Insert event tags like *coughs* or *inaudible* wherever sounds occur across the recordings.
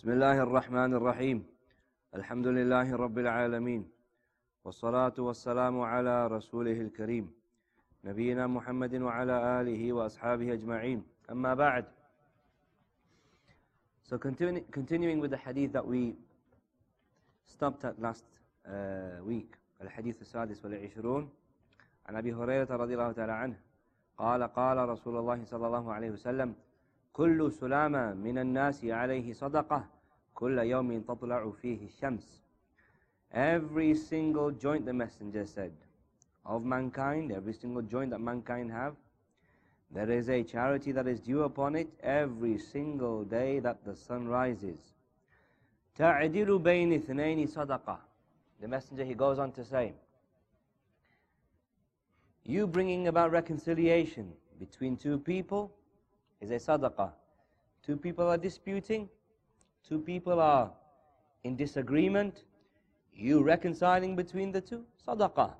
بسم الله الرحمن الرحيم. الحمد لله رب العالمين. والصلاة والسلام على رسوله الكريم. نبينا محمد وعلى آله وأصحابه أجمعين. أما بعد. So continu continuing with the hadith that we stopped at last uh, week. الحديث السادس والعشرون. عن أبي هريرة رضي الله تعالى عنه. قال قال رسول الله صلى الله عليه وسلم كل سلامة من الناس عليه صدقة كل يوم تطلع فيه الشمس Every single joint, the messenger said, of mankind, every single joint that mankind have, there is a charity that is due upon it every single day that the sun rises. تعدل بين اثنين صدقة. The messenger, he goes on to say, you bringing about reconciliation between two people is a sadaqah. Two people are disputing, two people are in disagreement, you reconciling between the two, sadaqah.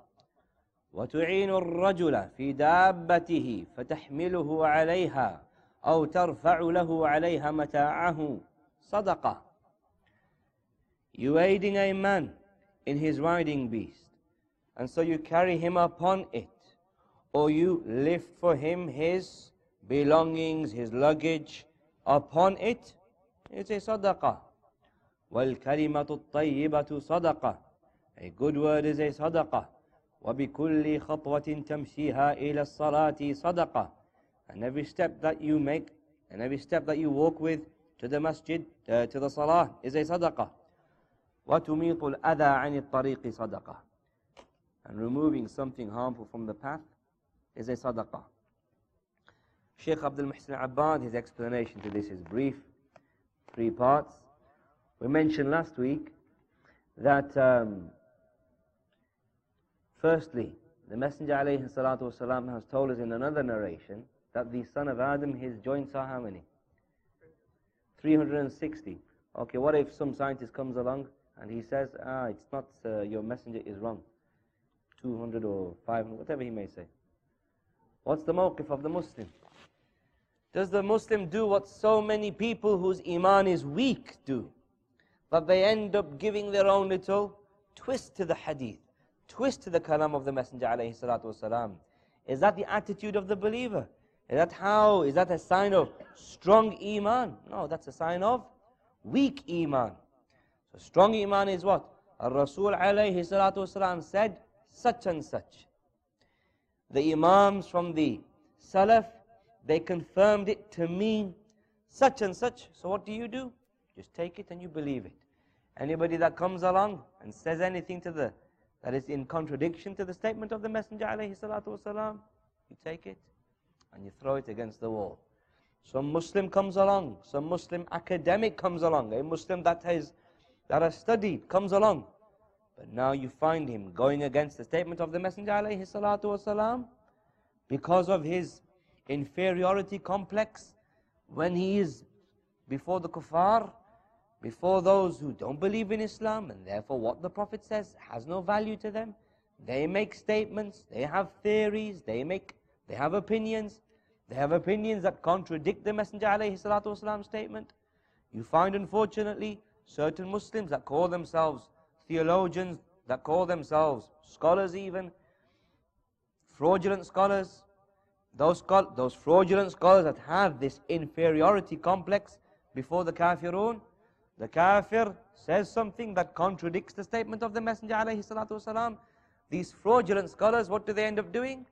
وتعين الرجل في دابته فتحمله عليها أو ترفع له عليها متاعه صدقة. You aiding a man in his riding beast, and so you carry him upon it, or you lift for him his belongings, his luggage upon it, it's a sadaqah. وَالْكَلِمَةُ الطَّيِّبَةُ صَدَقَةٌ A good word is a sadaqah. وَبِكُلِّ خَطْوَةٍ تَمْشِيهَا إِلَى الصَّلَاةِ صَدَقَةٌ And every step that you make, and every step that you walk with to the masjid, uh, to the salah, is a sadaqah. وَتُمِيطُ الْأَذَى عَنِ الطَّرِيقِ صَدَقَةٌ And removing something harmful from the path is a sadaqah. Sheikh Abdul Muhsin Abbad, his explanation to this is brief, three parts. We mentioned last week that um, firstly, the Messenger والسلام, has told us in another narration that the son of Adam, his joints are how many? 360. Okay, what if some scientist comes along and he says, ah, it's not, uh, your messenger is wrong. 200 or 500, whatever he may say. What's the mawqif of the Muslim? Does the Muslim do what so many people whose iman is weak do? But they end up giving their own little twist to the hadith, twist to the kalam of the Messenger alayhi salatu wasalam. Is that the attitude of the believer? Is that how? Is that a sign of strong iman? No, that's a sign of weak iman. So strong iman is what? Rasul alayhi salatu wasalam said such and such. The imams from the Salaf, they confirmed it to mean such and such. So what do you do? Just take it and you believe it. Anybody that comes along and says anything to the that is in contradiction to the statement of the Messenger alayhi you take it and you throw it against the wall. Some Muslim comes along, some Muslim academic comes along, a Muslim that has that has studied comes along. But now you find him going against the statement of the Messenger alayhi because of his inferiority complex when he is before the kuffar, before those who don't believe in Islam, and therefore what the Prophet says has no value to them. They make statements, they have theories, they make, they have opinions, they have opinions that contradict the Messenger wasalam statement. You find, unfortunately, certain Muslims that call themselves theologians, that call themselves scholars even, fraudulent scholars, those, those fraudulent scholars that have this inferiority complex before the kafirun, the kafir says something that contradicts the statement of the Messenger alayhi These fraudulent scholars, what do they end up doing?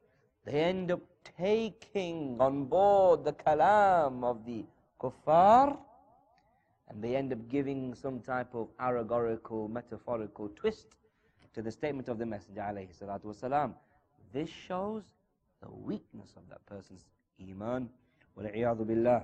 They end up taking on board the kalam of the kuffar and they end up giving some type of allegorical, metaphorical twist to the statement of the Messenger alayhi This shows the weakness of that person's iman. billah.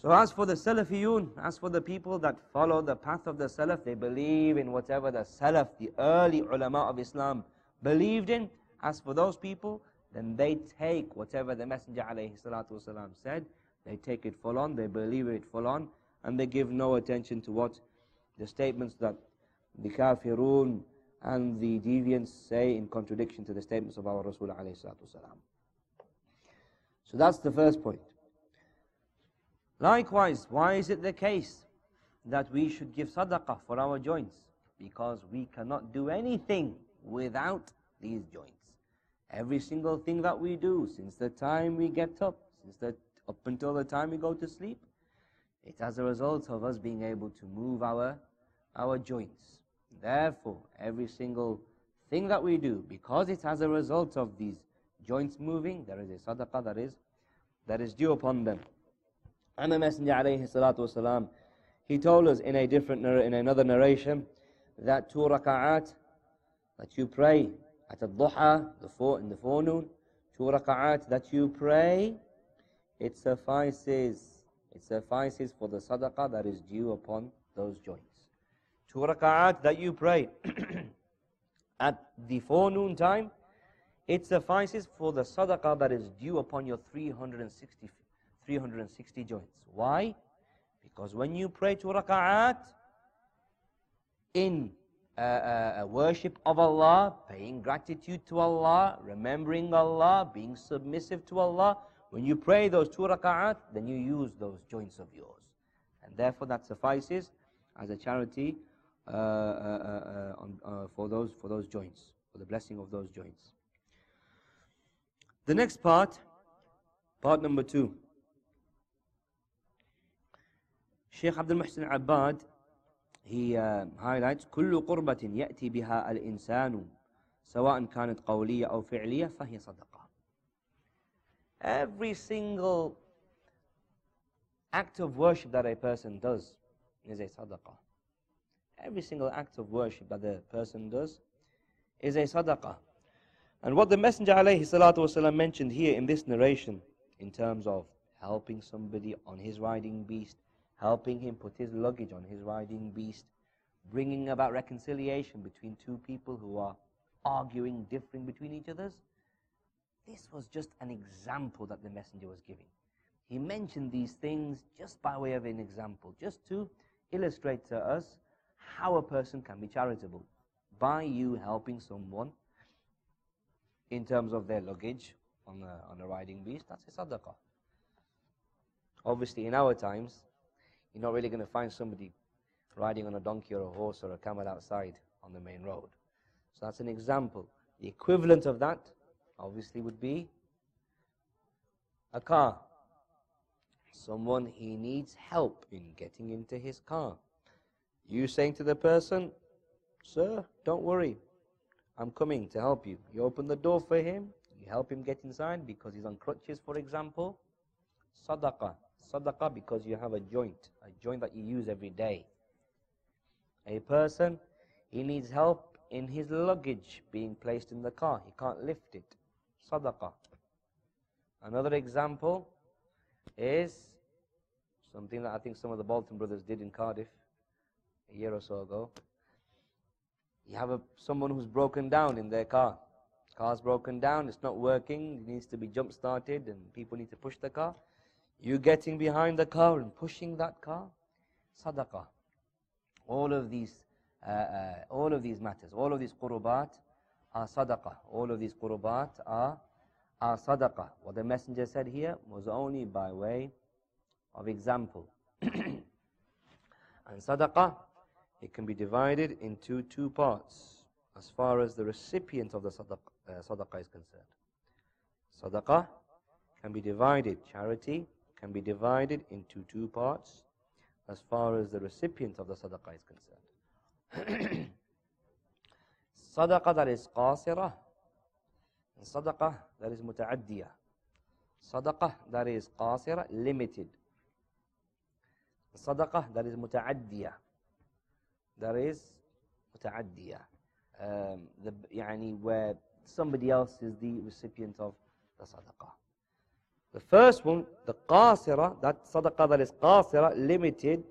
So as for the Salafiyun, as for the people that follow the path of the Salaf, they believe in whatever the Salaf, the early ulama of Islam, believed in. As for those people, then they take whatever the Messenger والسلام, said, they take it full on, they believe it full on, and they give no attention to what the statements that the kafirun and the deviants say in contradiction to the statements of our Rasul So that's the first point. Likewise, why is it the case that we should give sadaqah for our joints? Because we cannot do anything without these joints. Every single thing that we do, since the time we get up, since the, up until the time we go to sleep, it's as a result of us being able to move our, our joints. Therefore, every single thing that we do, because it's as a result of these joints moving, there is a sadaqah that is, that is due upon them. And the Messenger alayhi he told us in a different in another narration that two raka'at that you pray at al-duha, the fore, in the forenoon, two raka'at that you pray, it suffices. It suffices for the sadaqah that is due upon those joints. Two raka'at that you pray *clears throat* at the forenoon time, it suffices for the sadaqah that is due upon your 360, 360 joints. Why? Because when you pray two raka'at in uh, uh, worship of Allah, paying gratitude to Allah, remembering Allah, being submissive to Allah, when you pray those two raka'at, then you use those joints of yours. And therefore that suffices as a charity uh, uh, uh, on, uh, for, those, for those joints, for the blessing of those joints. The next part, part number two. Sheikh Abdul Muhsin Abbad, he uh, highlights كل قربة يأتي بها الإنسان سواء كانت قولية أو فعلية فهي صدقة. Every single act of worship that a person does is a sadaqah. Every single act of worship that a person does is a sadaqah. And what the Messenger والسلام, mentioned here in this narration, in terms of helping somebody on his riding beast, helping him put his luggage on his riding beast, bringing about reconciliation between two people who are arguing, differing between each others, this was just an example that the messenger was giving. He mentioned these things just by way of an example, just to illustrate to us how a person can be charitable by you helping someone in terms of their luggage on a, on a riding beast, that's a sadaqah. Obviously, in our times, you're not really going to find somebody riding on a donkey or a horse or a camel outside on the main road. So that's an example. The equivalent of that, obviously, would be a car. Someone he needs help in getting into his car. You saying to the person, Sir, don't worry, I'm coming to help you. You open the door for him, you help him get inside because he's on crutches, for example. Sadaqah. Sadaqah because you have a joint, a joint that you use every day. A person, he needs help in his luggage being placed in the car. He can't lift it. Sadaqah. Another example is something that I think some of the Bolton brothers did in Cardiff a year or so ago. You have a, someone who's broken down in their car. Car's broken down, it's not working, it needs to be jump started, and people need to push the car. You getting behind the car and pushing that car, sadaqah. All of these, uh, uh, all of these matters, all of these qurubat are sadaqah. All of these qurubat are, are sadaqah. What the messenger said here was only by way of example. *clears throat* and sadaqah it can be divided into two parts as far as the recipient of the sadaqah, uh, sadaqah is concerned. Sadaqah can be divided, charity can be divided into two parts as far as the recipient of the sadaqah is concerned. *clears throat* sadaqah that is qasirah and sadaqah that is muta'addiyah. Sadaqah that is qasirah, limited. Sadaqah that is muta'addiyah there is متعدية um, the, يعني where somebody else is the recipient of the sadaqah. The first one, the qasira, that sadaqah that is qasira, limited,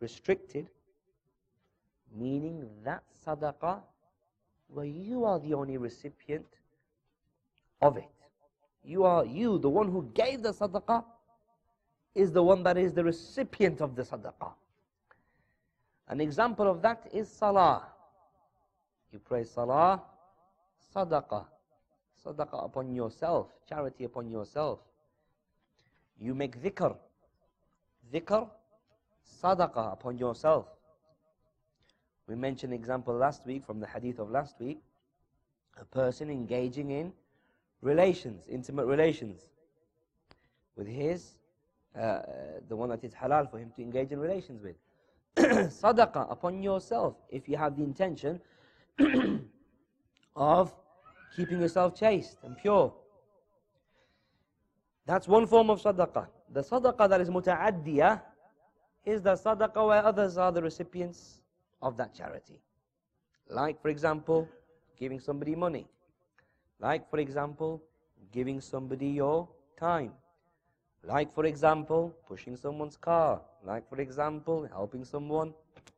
restricted, meaning that sadaqah where you are the only recipient of it. You are you, the one who gave the sadaqah, is the one that is the recipient of the sadaqah. An example of that is salah. You pray salah, sadaqah. Sadaqah upon yourself, charity upon yourself. You make dhikr. Dhikr, sadaqah upon yourself. We mentioned an example last week from the hadith of last week. A person engaging in relations, intimate relations, with his, uh, the one that is halal for him to engage in relations with. *coughs* Sadaqah upon yourself if you have the intention *coughs* of keeping yourself chaste and pure. That's one form of sadaqah. The sadaqah that is muta'addiyah is the sadaqah where others are the recipients of that charity. Like, for example, giving somebody money. Like, for example, giving somebody your time. Like, for example, pushing someone's car. Like, for example, helping someone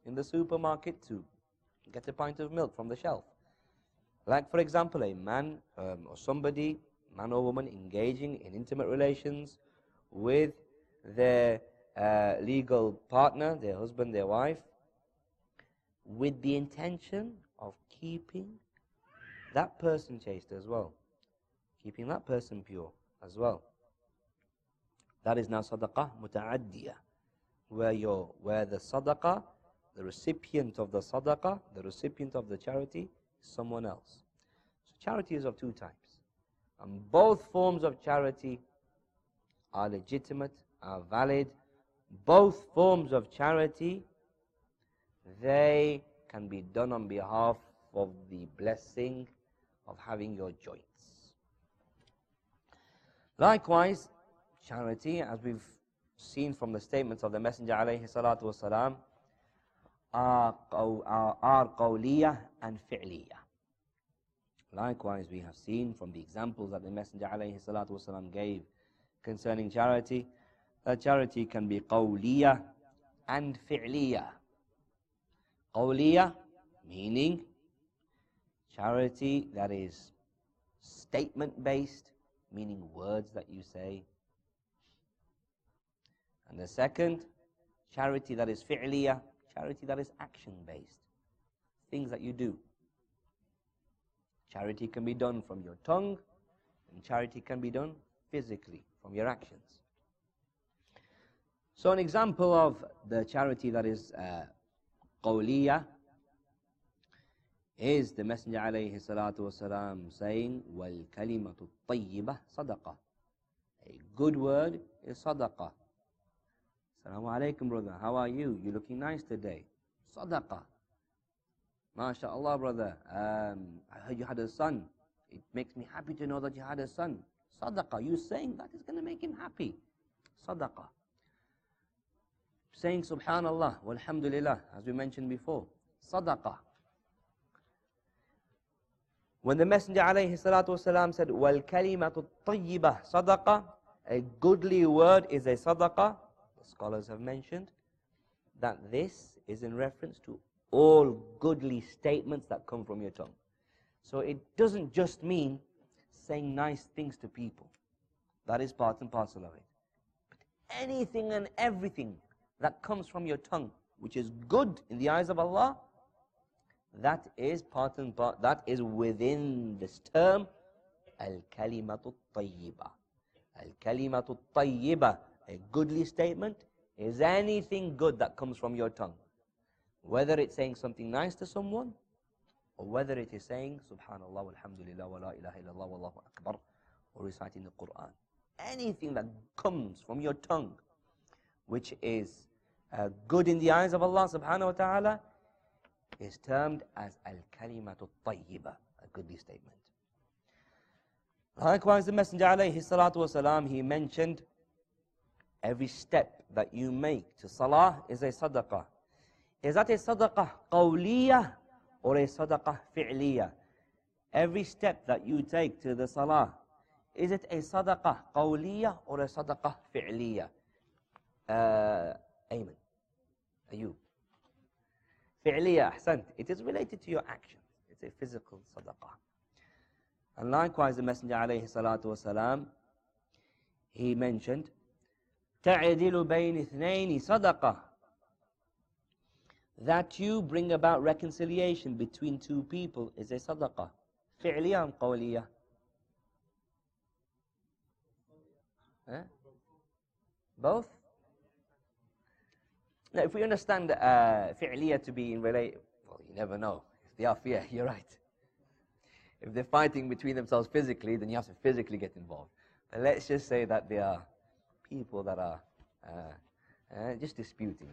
in the supermarket to get a pint of milk from the shelf. Like, for example, a man um, or somebody, man or woman, engaging in intimate relations with their uh, legal partner, their husband, their wife, with the intention of keeping that person chaste as well, keeping that person pure as well. That is now sadaqah muta'addiyah, where, where the sadaqah, the recipient of the sadaqah, the recipient of the charity, is someone else. So charity is of two types. And both forms of charity are legitimate, are valid. Both forms of charity, they can be done on behalf of the blessing of having your joints. Likewise, charity, as we've seen from the statements of the Messenger alayhi salatu wasalam, are, are, qawliyah and fi'liyah. Likewise, we have seen from the examples that the Messenger alayhi salatu wasalam gave concerning charity, that charity can be qawliyah and fi'liyah. Qawliyah, meaning charity that is statement based, meaning words that you say. And the second, charity that is fi'liyah, charity that is action based, things that you do. Charity can be done from your tongue, and charity can be done physically from your actions. So, an example of the charity that is uh, is the Messenger alayhi salatu wasalam saying, kalimatu tayyibah sadaqah. A good word is sadaqah. Assalamu alaikum, brother. How are you? You're looking nice today. Sadaqah. MashaAllah, brother. Um, I heard you had a son. It makes me happy to know that you had a son. Sadaqah. You saying that is going to make him happy. Sadaqah. Saying Subhanallah, Walhamdulillah, as we mentioned before. Sadaqah. When the Messenger alayhi salatu wasalam said, sadaqah, a goodly word is a sadaqah, scholars have mentioned that this is in reference to all goodly statements that come from your tongue. So it doesn't just mean saying nice things to people. That is part and parcel of it. But anything and everything that comes from your tongue, which is good in the eyes of Allah, that is part and part, that is within this term, al-kalimatu tayyiba. Al-kalimatu tayyiba, a goodly statement, is anything good that comes from your tongue. Whether it's saying something nice to someone, or whether it is saying subhanallah Alhamdulillah, wa la ilaha illallah wallahu akbar or reciting the quran anything that comes from your tongue which is uh, good in the eyes of allah subhanahu wa ta'ala is termed as al-kalimatu tayyiba a goodly statement likewise the messenger alayhi salatu wasalam he mentioned every step that you make to salah is a sadaqah is that a sadaqah qawliyah or a sadaqah fi'liyah. Every step that you take to the salah, is it a sadaqah qawliyah or a sadaqah fi'liyah? Uh, Ayman, you. Fi'liyah, ahsant. It is related to your action. It's a physical sadaqah. And likewise, the Messenger alayhi salatu wasalam, he mentioned, تعدل بين اثنين صدقة that you bring about reconciliation between two people is a sadaqah. فعلية أم قولية؟ Both? Now, if we understand uh, fi'liya to be in relate, well, you never know. If they are fear, *laughs* you're right. If they're fighting between themselves physically, then you have to physically get involved. But let's just say that they are people that are uh, uh, just disputing.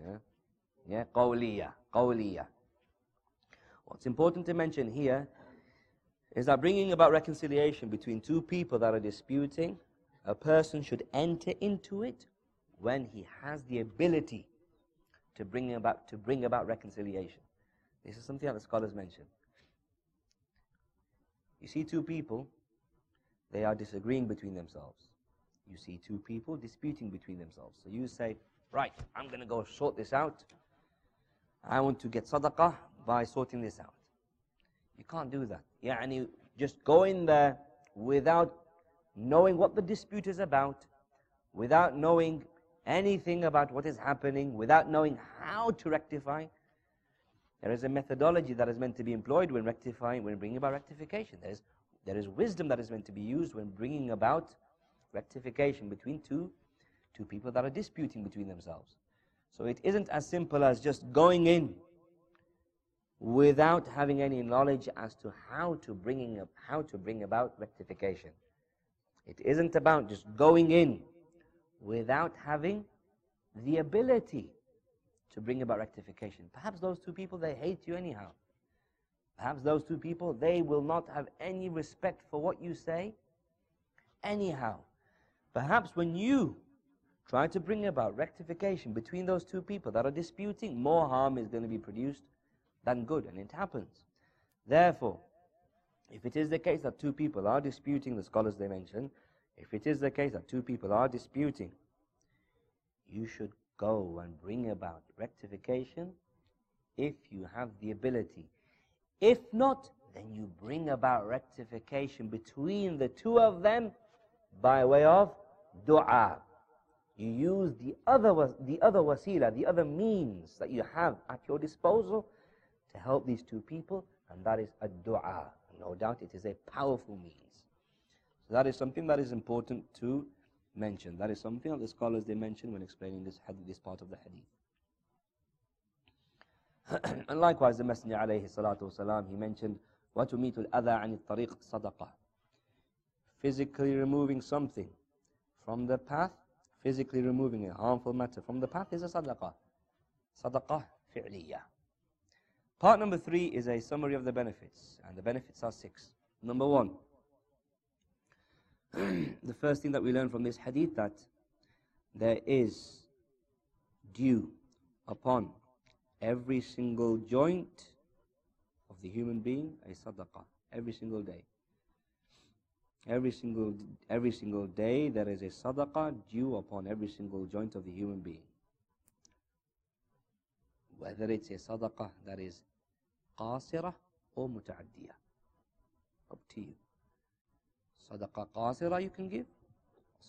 Yeah, qawliya, qawliya. What's important to mention here is that bringing about reconciliation between two people that are disputing, a person should enter into it when he has the ability to bring about, to bring about reconciliation. This is something that the scholars mention. You see two people, they are disagreeing between themselves. You see two people disputing between themselves. So you say, right, I'm going to go sort this out. I want to get sadaqah by sorting this out. You can't do that. Yeah, and you just go in there without knowing what the dispute is about, without knowing anything about what is happening, without knowing how to rectify. There is a methodology that is meant to be employed when rectifying, when bringing about rectification. There is, there is wisdom that is meant to be used when bringing about rectification between two, two people that are disputing between themselves. So it isn't as simple as just going in without having any knowledge as to how to bringing up, how to bring about rectification. It isn't about just going in without having the ability to bring about rectification. Perhaps those two people they hate you anyhow. Perhaps those two people they will not have any respect for what you say anyhow. Perhaps when you try to bring about rectification between those two people that are disputing, more harm is going to be produced than good, and it happens. Therefore, if it is the case that two people are disputing, the scholars they mention, if it is the case that two people are disputing, you should go and bring about rectification if you have the ability. If not, then you bring about rectification between the two of them by way of dua. You use the other, the other wasila, the other means that you have at your disposal to help these two people, and that is a dua. No doubt it is a powerful means. So that is something that is important to mention. That is something that the scholars they mention when explaining this hadith, this part of the hadith. *clears throat* and likewise, the Messenger alayhi salatu wasalam, he mentioned, وَتُمِيطُ الْأَذَىٰ عَنِ الطَّرِيقِ صَدَقَةً Physically removing something from the path, physically removing a harmful matter from the path is a sadaqah. Sadaqah fi'liyah. Part number three is a summary of the benefits, and the benefits are six. Number one, *clears throat* the first thing that we learn from this hadith that there is due upon every single joint of the human being a sadaqah every single day. Every single every single day there is a sadaqah due upon every single joint of the human being whether it's a sadaqah that is qasira or muta'addiyah. Up to you. Sadaqah qasira you can give,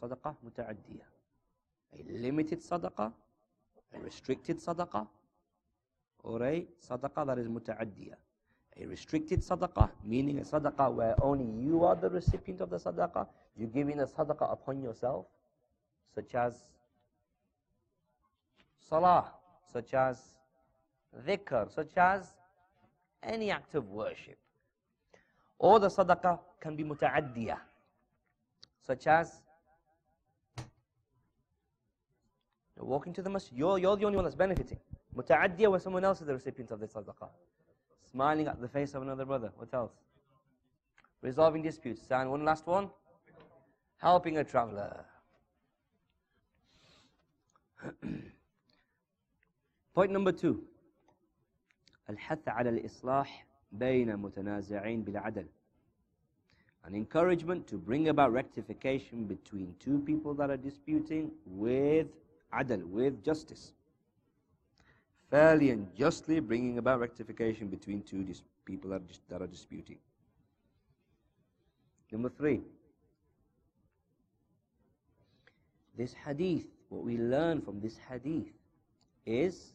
sadaqah muta'addiyah. A limited sadaqah, a restricted sadaqah, or a sadaqah that is muta'addiyah. A restricted sadaqah, meaning a sadaqah where only you are the recipient of the sadaqah, you're giving a sadaqah upon yourself, such as salah, such as dhikr, such as any act of worship. Or the sadaqah can be muta'addiyah, such as walking to the masjid, you're, you're the only one that's benefiting. Muta'addiyah where someone else is the recipient of the sadaqah. Smiling at the face of another brother. What else? Resolving disputes. And one last one. Helping a traveler. *clears throat* Point number two. الحث على الإصلاح بين متنازعين بالعدل an encouragement to bring about rectification between two people that are disputing with adl, with justice. Fairly and justly bringing about rectification between two people that, that are disputing. Number three, this hadith, what we learn from this hadith is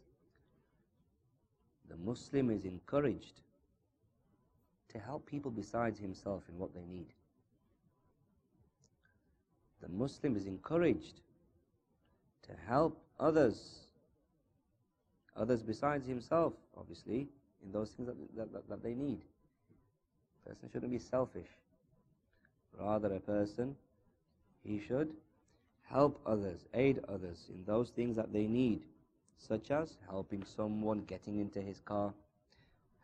the Muslim is encouraged to help people besides himself in what they need. The Muslim is encouraged to help others others besides himself, obviously, in those things that, that, that, that they need. A person shouldn't be selfish. Rather, a person, he should help others, aid others in those things that they need, such as helping someone getting into his car,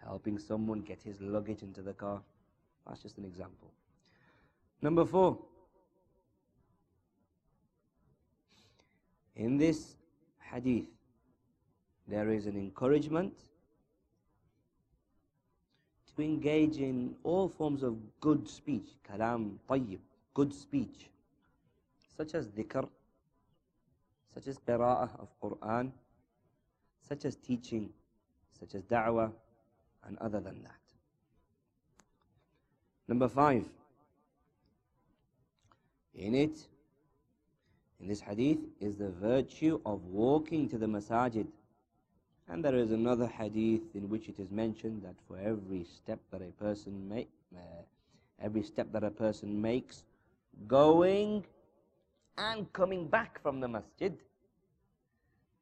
helping someone get his luggage into the car. That's just an example. Number four. In this hadith, there is an encouragement to engage in all forms of good speech, kalam tayyib, good speech, such as dhikr, such as qira'ah of Quran, such as teaching, such as da'wah, and other than that. Number five, in it, in this hadith, is the virtue of walking to the masajid and there is another hadith in which it is mentioned that for every step that a person make, uh, every step that a person makes, going and coming back from the masjid,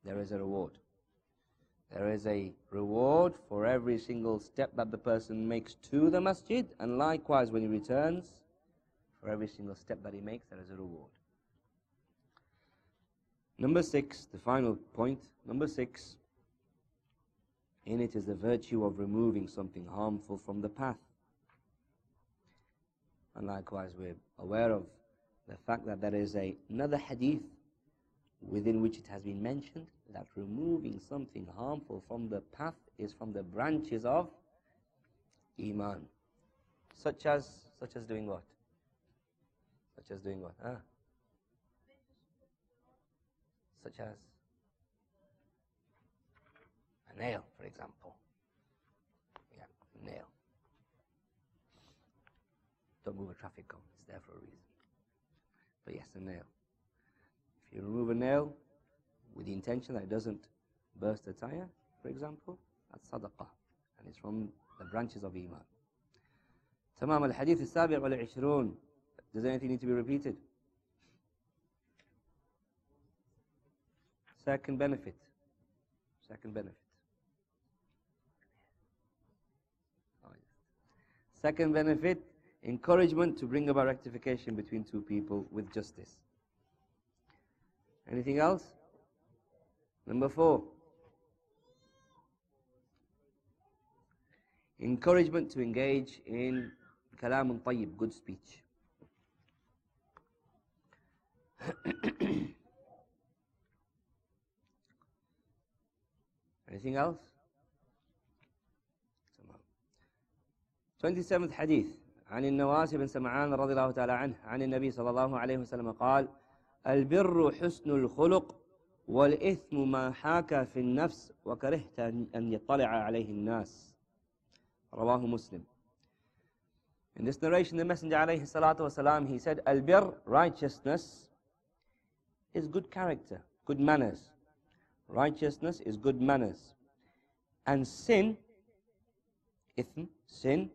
there is a reward. There is a reward for every single step that the person makes to the masjid, and likewise when he returns, for every single step that he makes, there is a reward. Number six, the final point. Number six, in it is the virtue of removing something harmful from the path. And likewise, we're aware of the fact that there is a, another hadith within which it has been mentioned that removing something harmful from the path is from the branches of Iman. Such as, such as doing what? Such as doing what? Huh? Such as nail, for example. Yeah, nail. Don't move a traffic cone, it's there for a reason. But yes, a nail. If you remove a nail with the intention that it doesn't burst a tire, for example, that's sadaqah. And it's from the branches of Iman. تمام الحديث السابع والعشرون Does anything need to be repeated? Second benefit. Second benefit. Second benefit, encouragement to bring about rectification between two people with justice. Anything else? Number four. Encouragement to engage in kalam tayyib, good speech. *coughs* Anything else? 27th حديث عن النواس بن سمعان رضي الله تعالى عنه عن النبي صلى الله عليه وسلم قال البر حسن الخلق والإثم ما حاك في النفس وكرهت أن يطلع عليه الناس رواه مسلم In this narration, the Messenger عليه الصلاة والسلام, he said, Al-bir, righteousness, is good character, good manners. Righteousness is good manners. And sin, ithm, sin,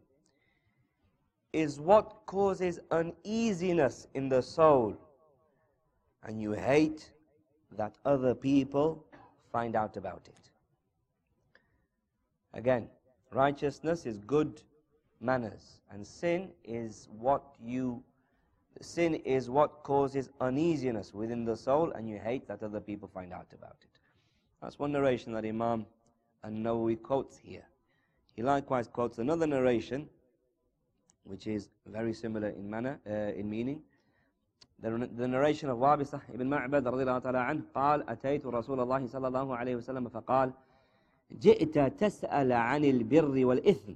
is what causes uneasiness in the soul. And you hate that other people find out about it. Again, righteousness is good manners, and sin is what you sin is what causes uneasiness within the soul, and you hate that other people find out about it. That's one narration that Imam An-Nawawi quotes here. He likewise quotes another narration which is very similar in manner, uh, in meaning. The, the narration of Wabisa ibn Ma'bad رضي الله تعالى عنه قال أتيت رسول الله صلى الله عليه وسلم فقال جئت تسأل عن البر والإثم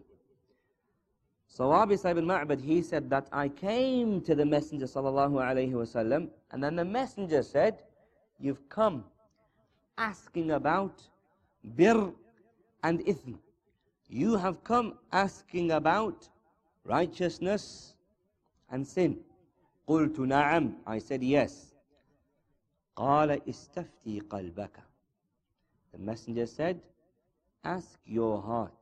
So Wabisa ibn Ma'bad, he said that I came to the Messenger sallallahu alayhi wasallam, and then the Messenger said, you've come asking about bir and ithm. You have come asking about righteousness and sin قلت نعم I said yes قال استفتي قلبك the messenger said ask your heart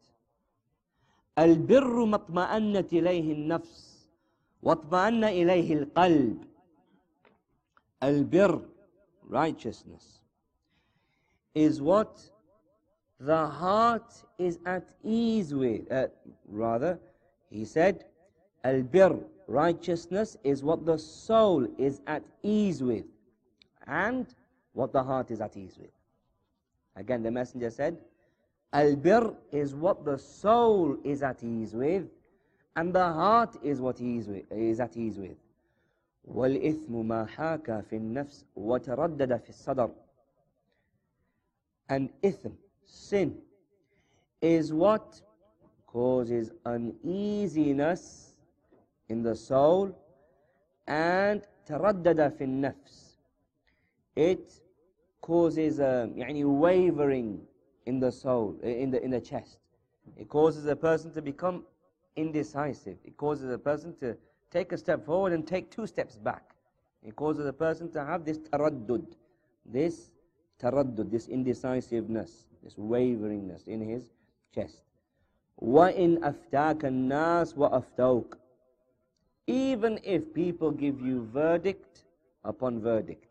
البر ما اطمأنت إليه النفس واطمأن إليه القلب البر righteousness is what the heart is at ease with. Uh, rather, he said, Al-bir, righteousness, is what the soul is at ease with, and what the heart is at ease with. Again, the messenger said, Al-bir is what the soul is at ease with, and the heart is what he is, with, is at ease with. والإثم ما حاك في النفس وتردد في الصدر and ithm, sin, is what causes uneasiness in the soul and taraddada fi nafs. It causes a يعني wavering in the soul, in the, in the chest. It causes a person to become indecisive. It causes a person to take a step forward and take two steps back. It causes a person to have this taraddud, this taraddud, this indecisiveness, this waveringness in his chest. وَإِنْ أَفْتَاكَ النَّاسُ وَأَفْتَوْكَ Even if people give you verdict upon verdict.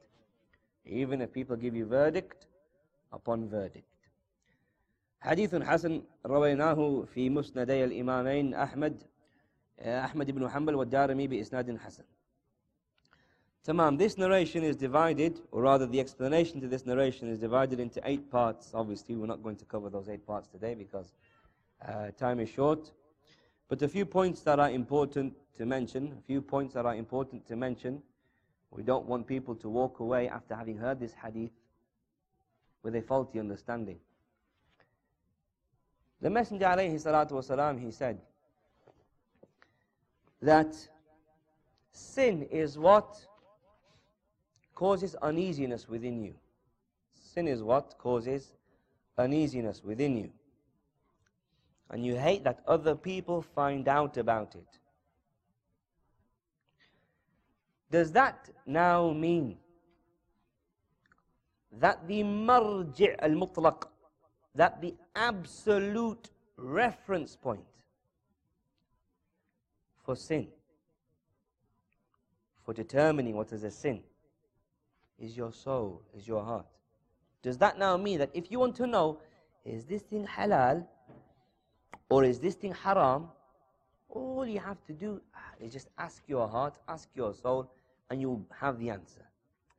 Even if people give you verdict upon verdict. حديث حسن رويناه في مسندي الإمامين أحمد أحمد بن حنبل والدارمي بإسناد حسن Tamam, this narration is divided, or rather the explanation to this narration is divided into eight parts. Obviously, we're not going to cover those eight parts today because uh, time is short. But a few points that are important to mention, a few points that are important to mention. We don't want people to walk away after having heard this hadith with a faulty understanding. The Messenger alayhi salatu wasalam, he said that sin is what causes uneasiness within you. Sin is what causes uneasiness within you. And you hate that other people find out about it. Does that now mean that the marji' al-mutlaq, that the absolute reference point for sin, for determining what is a sin, is your soul, is your heart. Does that now mean that if you want to know, is this thing halal or is this thing haram, all you have to do ah, is just ask your heart, ask your soul, and you have the answer.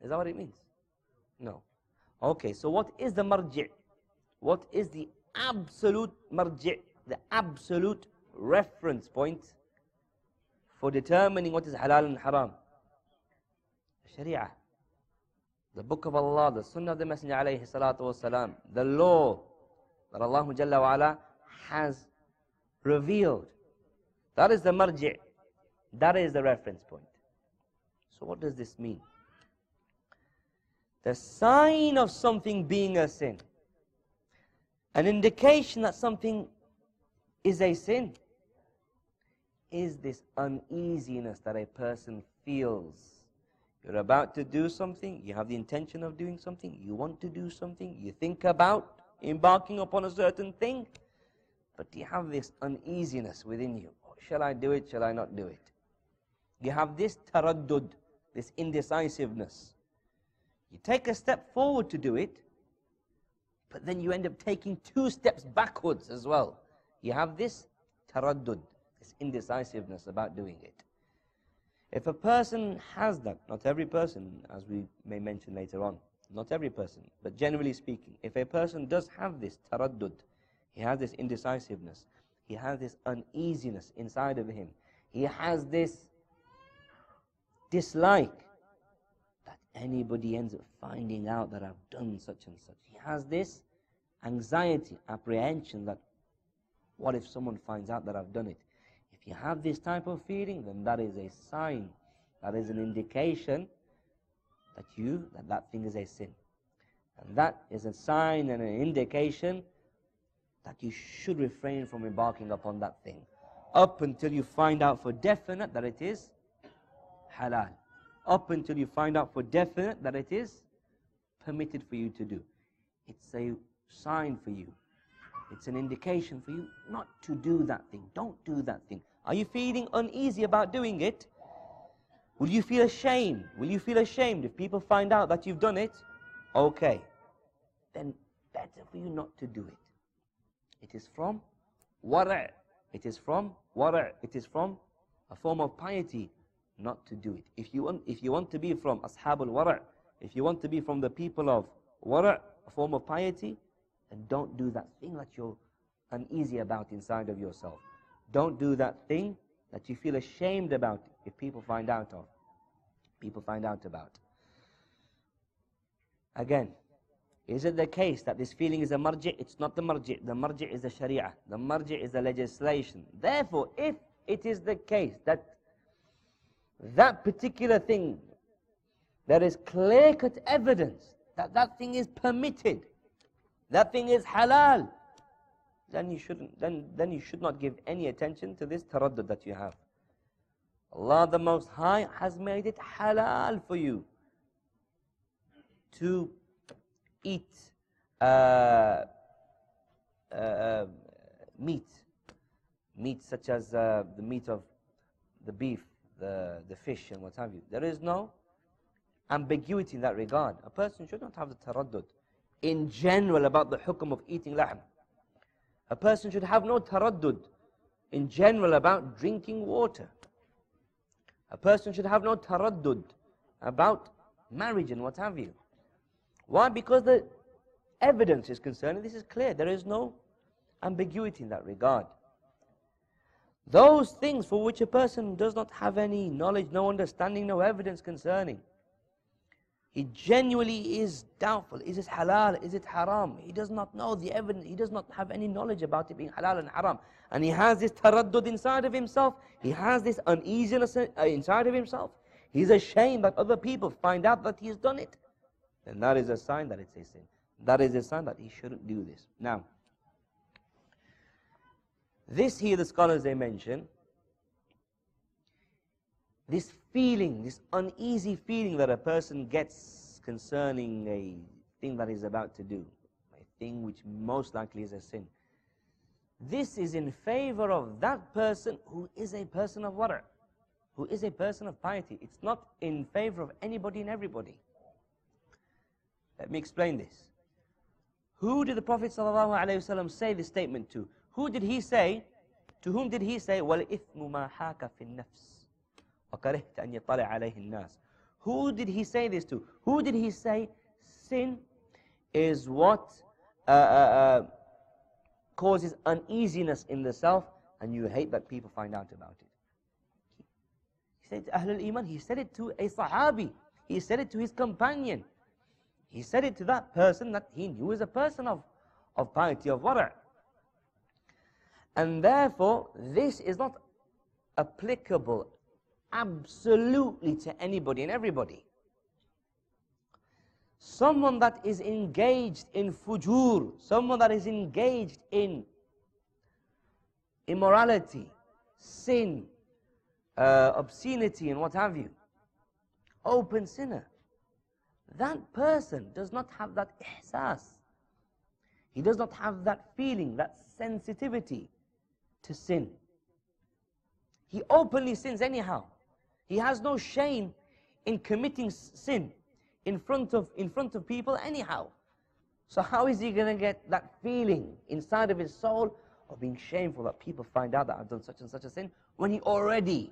Is that what it means? No. Okay, so what is the marji'? What is the absolute marji'? The absolute reference point for determining what is halal and haram? Sharia the book of Allah, the sunnah of the Messenger alayhi the law that Allah Jalla ala has revealed. That is the marji'. That is the reference point. So what does this mean? The sign of something being a sin. An indication that something is a sin is this uneasiness that a person feels you're about to do something, you have the intention of doing something, you want to do something, you think about embarking upon a certain thing, but you have this uneasiness within you. Oh, shall I do it? Shall I not do it? You have this taraddud, this indecisiveness. You take a step forward to do it, but then you end up taking two steps backwards as well. You have this taraddud, this indecisiveness about doing it. If a person has that, not every person, as we may mention later on, not every person, but generally speaking, if a person does have this taraddud, he has this indecisiveness, he has this uneasiness inside of him, he has this dislike that anybody ends up finding out that I've done such and such. He has this anxiety, apprehension that what if someone finds out that I've done it? If you have this type of feeling, then that is a sign, that is an indication that you, that that thing is a sin. And that is a sign and an indication that you should refrain from embarking upon that thing up until you find out for definite that it is halal. Up until you find out for definite that it is permitted for you to do. It's a sign for you. It's an indication for you not to do that thing. Don't do that thing. Are you feeling uneasy about doing it? Will you feel ashamed? Will you feel ashamed if people find out that you've done it? Okay. Then better for you not to do it. It is from wara'. It is from wara'. It is from a form of piety not to do it. If you want, if you want to be from ashabul wara', if you want to be from the people of wara', a form of piety, then don't do that thing that you're uneasy about inside of yourself. Don't do that thing that you feel ashamed about if people find out of. People find out about. Again, is it the case that this feeling is a marji? It's not the marji. The marji is the sharia. The marji is the legislation. Therefore, if it is the case that that particular thing, there is clear-cut evidence that that thing is permitted, that thing is halal, then you shouldn't then then you should not give any attention to this taraddud that you have. Allah the Most High has made it halal for you to eat uh, uh, uh, meat, meat such as uh, the meat of the beef, the, the fish, and what have you. There is no ambiguity in that regard. A person should not have the taraddud in general about the hukum of eating lahm. A person should have no taraddud in general about drinking water. A person should have no taraddud about marriage and what have you. Why? Because the evidence is concerned, this is clear. There is no ambiguity in that regard. Those things for which a person does not have any knowledge, no understanding, no evidence concerning, he genuinely is doubtful. Is it halal? Is it haram? He does not know the evidence. He does not have any knowledge about it being halal and haram. And he has this taraddud inside of himself. He has this uneasiness uh, inside of himself. He's ashamed that other people find out that he's done it. Then that is a sign that it's a sin. That is a sign that he shouldn't do this. Now, this here, the scholars they mention, this feeling, this uneasy feeling that a person gets concerning a thing that he's about to do, a thing which most likely is a sin. This is in favor of that person who is a person of wara', who is a person of piety. It's not in favor of anybody and everybody. Let me explain this. Who did the Prophet ﷺ say this statement to? Who did he say? To whom did he say? وَالْإِثْمُ مَا حَاكَ فِي النَّفْسِ وكرهت أن يطلع عليه الناس Who did he say this to? Who did he say sin is what uh, uh, uh, causes uneasiness in the self and you hate that people find out about it? He said to Ahlul Iman, he said it to a Sahabi, he said it to his companion, he said it to that person that he knew is a person of, of piety, of wara'. And therefore, this is not applicable absolutely to anybody and everybody. Someone that is engaged in fujur, someone that is engaged in immorality, sin, uh, obscenity, and what have you, open sinner, that person does not have that ihsas. He does not have that feeling, that sensitivity to sin. He openly sins anyhow. He has no shame in committing sin in front of, in front of people anyhow. So how is he going to get that feeling inside of his soul of being shameful that people find out that I've done such and such a sin when he already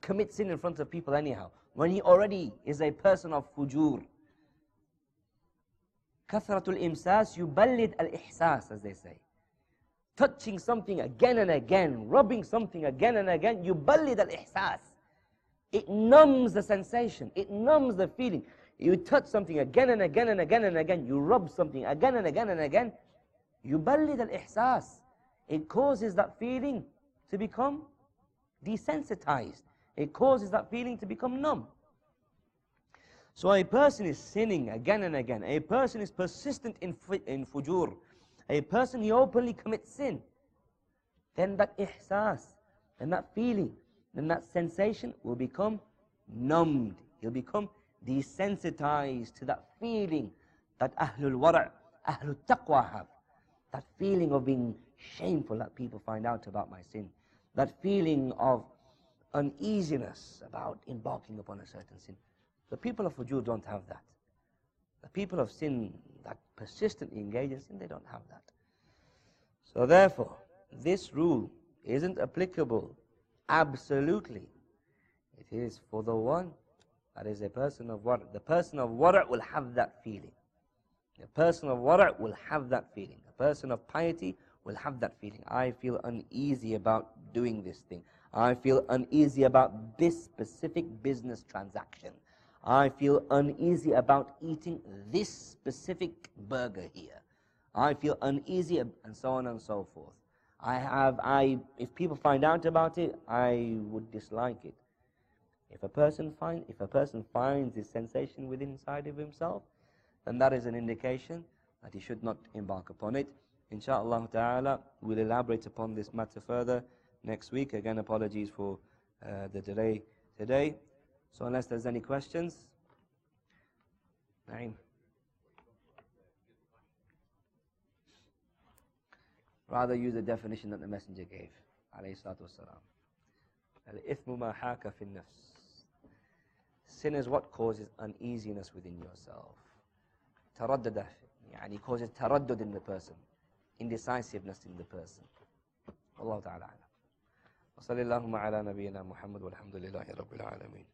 commits sin in front of people anyhow, when he already is a person of fujur. Kathratul imsas yuballid al-ihsas, as they say. Touching something again and again, rubbing something again and again, yuballid al-ihsas. It numbs the sensation, it numbs the feeling. You touch something again and again and again and again, you rub something again and again and again, yuballid al-ihsas. It causes that feeling to become desensitized. It causes that feeling to become numb. So a person is sinning again and again. A person is persistent in, in fujur a person he openly commits sin, then that ihsas, then that feeling, then that sensation will become numbed. He'll become desensitized to that feeling that Ahlul Wara', Ahlul Taqwa have. That feeling of being shameful that people find out about my sin. That feeling of uneasiness about embarking upon a certain sin. The people of Fujur don't have that. The people of sin that persistently engage in sin, they don't have that. So therefore, this rule isn't applicable absolutely. It is for the one that is a person of wara'. The person of wara' will have that feeling. The person of wara' will have that feeling. The person of piety will have that feeling. I feel uneasy about doing this thing. I feel uneasy about this specific business transaction. I feel uneasy about eating this specific burger here. I feel uneasy, and so on and so forth. I have, I, if people find out about it, I would dislike it. If a person find, if a person finds this sensation within inside of himself, then that is an indication that he should not embark upon it. Insha'Allah ta'ala, we'll elaborate upon this matter further next week. Again, apologies for uh, the delay today. So unless there's any questions, Naeem. Rather use the definition that the Messenger gave, alayhi salatu salam. Al-ithmu ma haka fi nafs. Sin is what causes uneasiness within yourself. Taraddada, yani causes taraddud in the person Indecisiveness in the person. والله تعالى أعلم. وصلى اللهم على نبينا محمد والحمد لله رب العالمين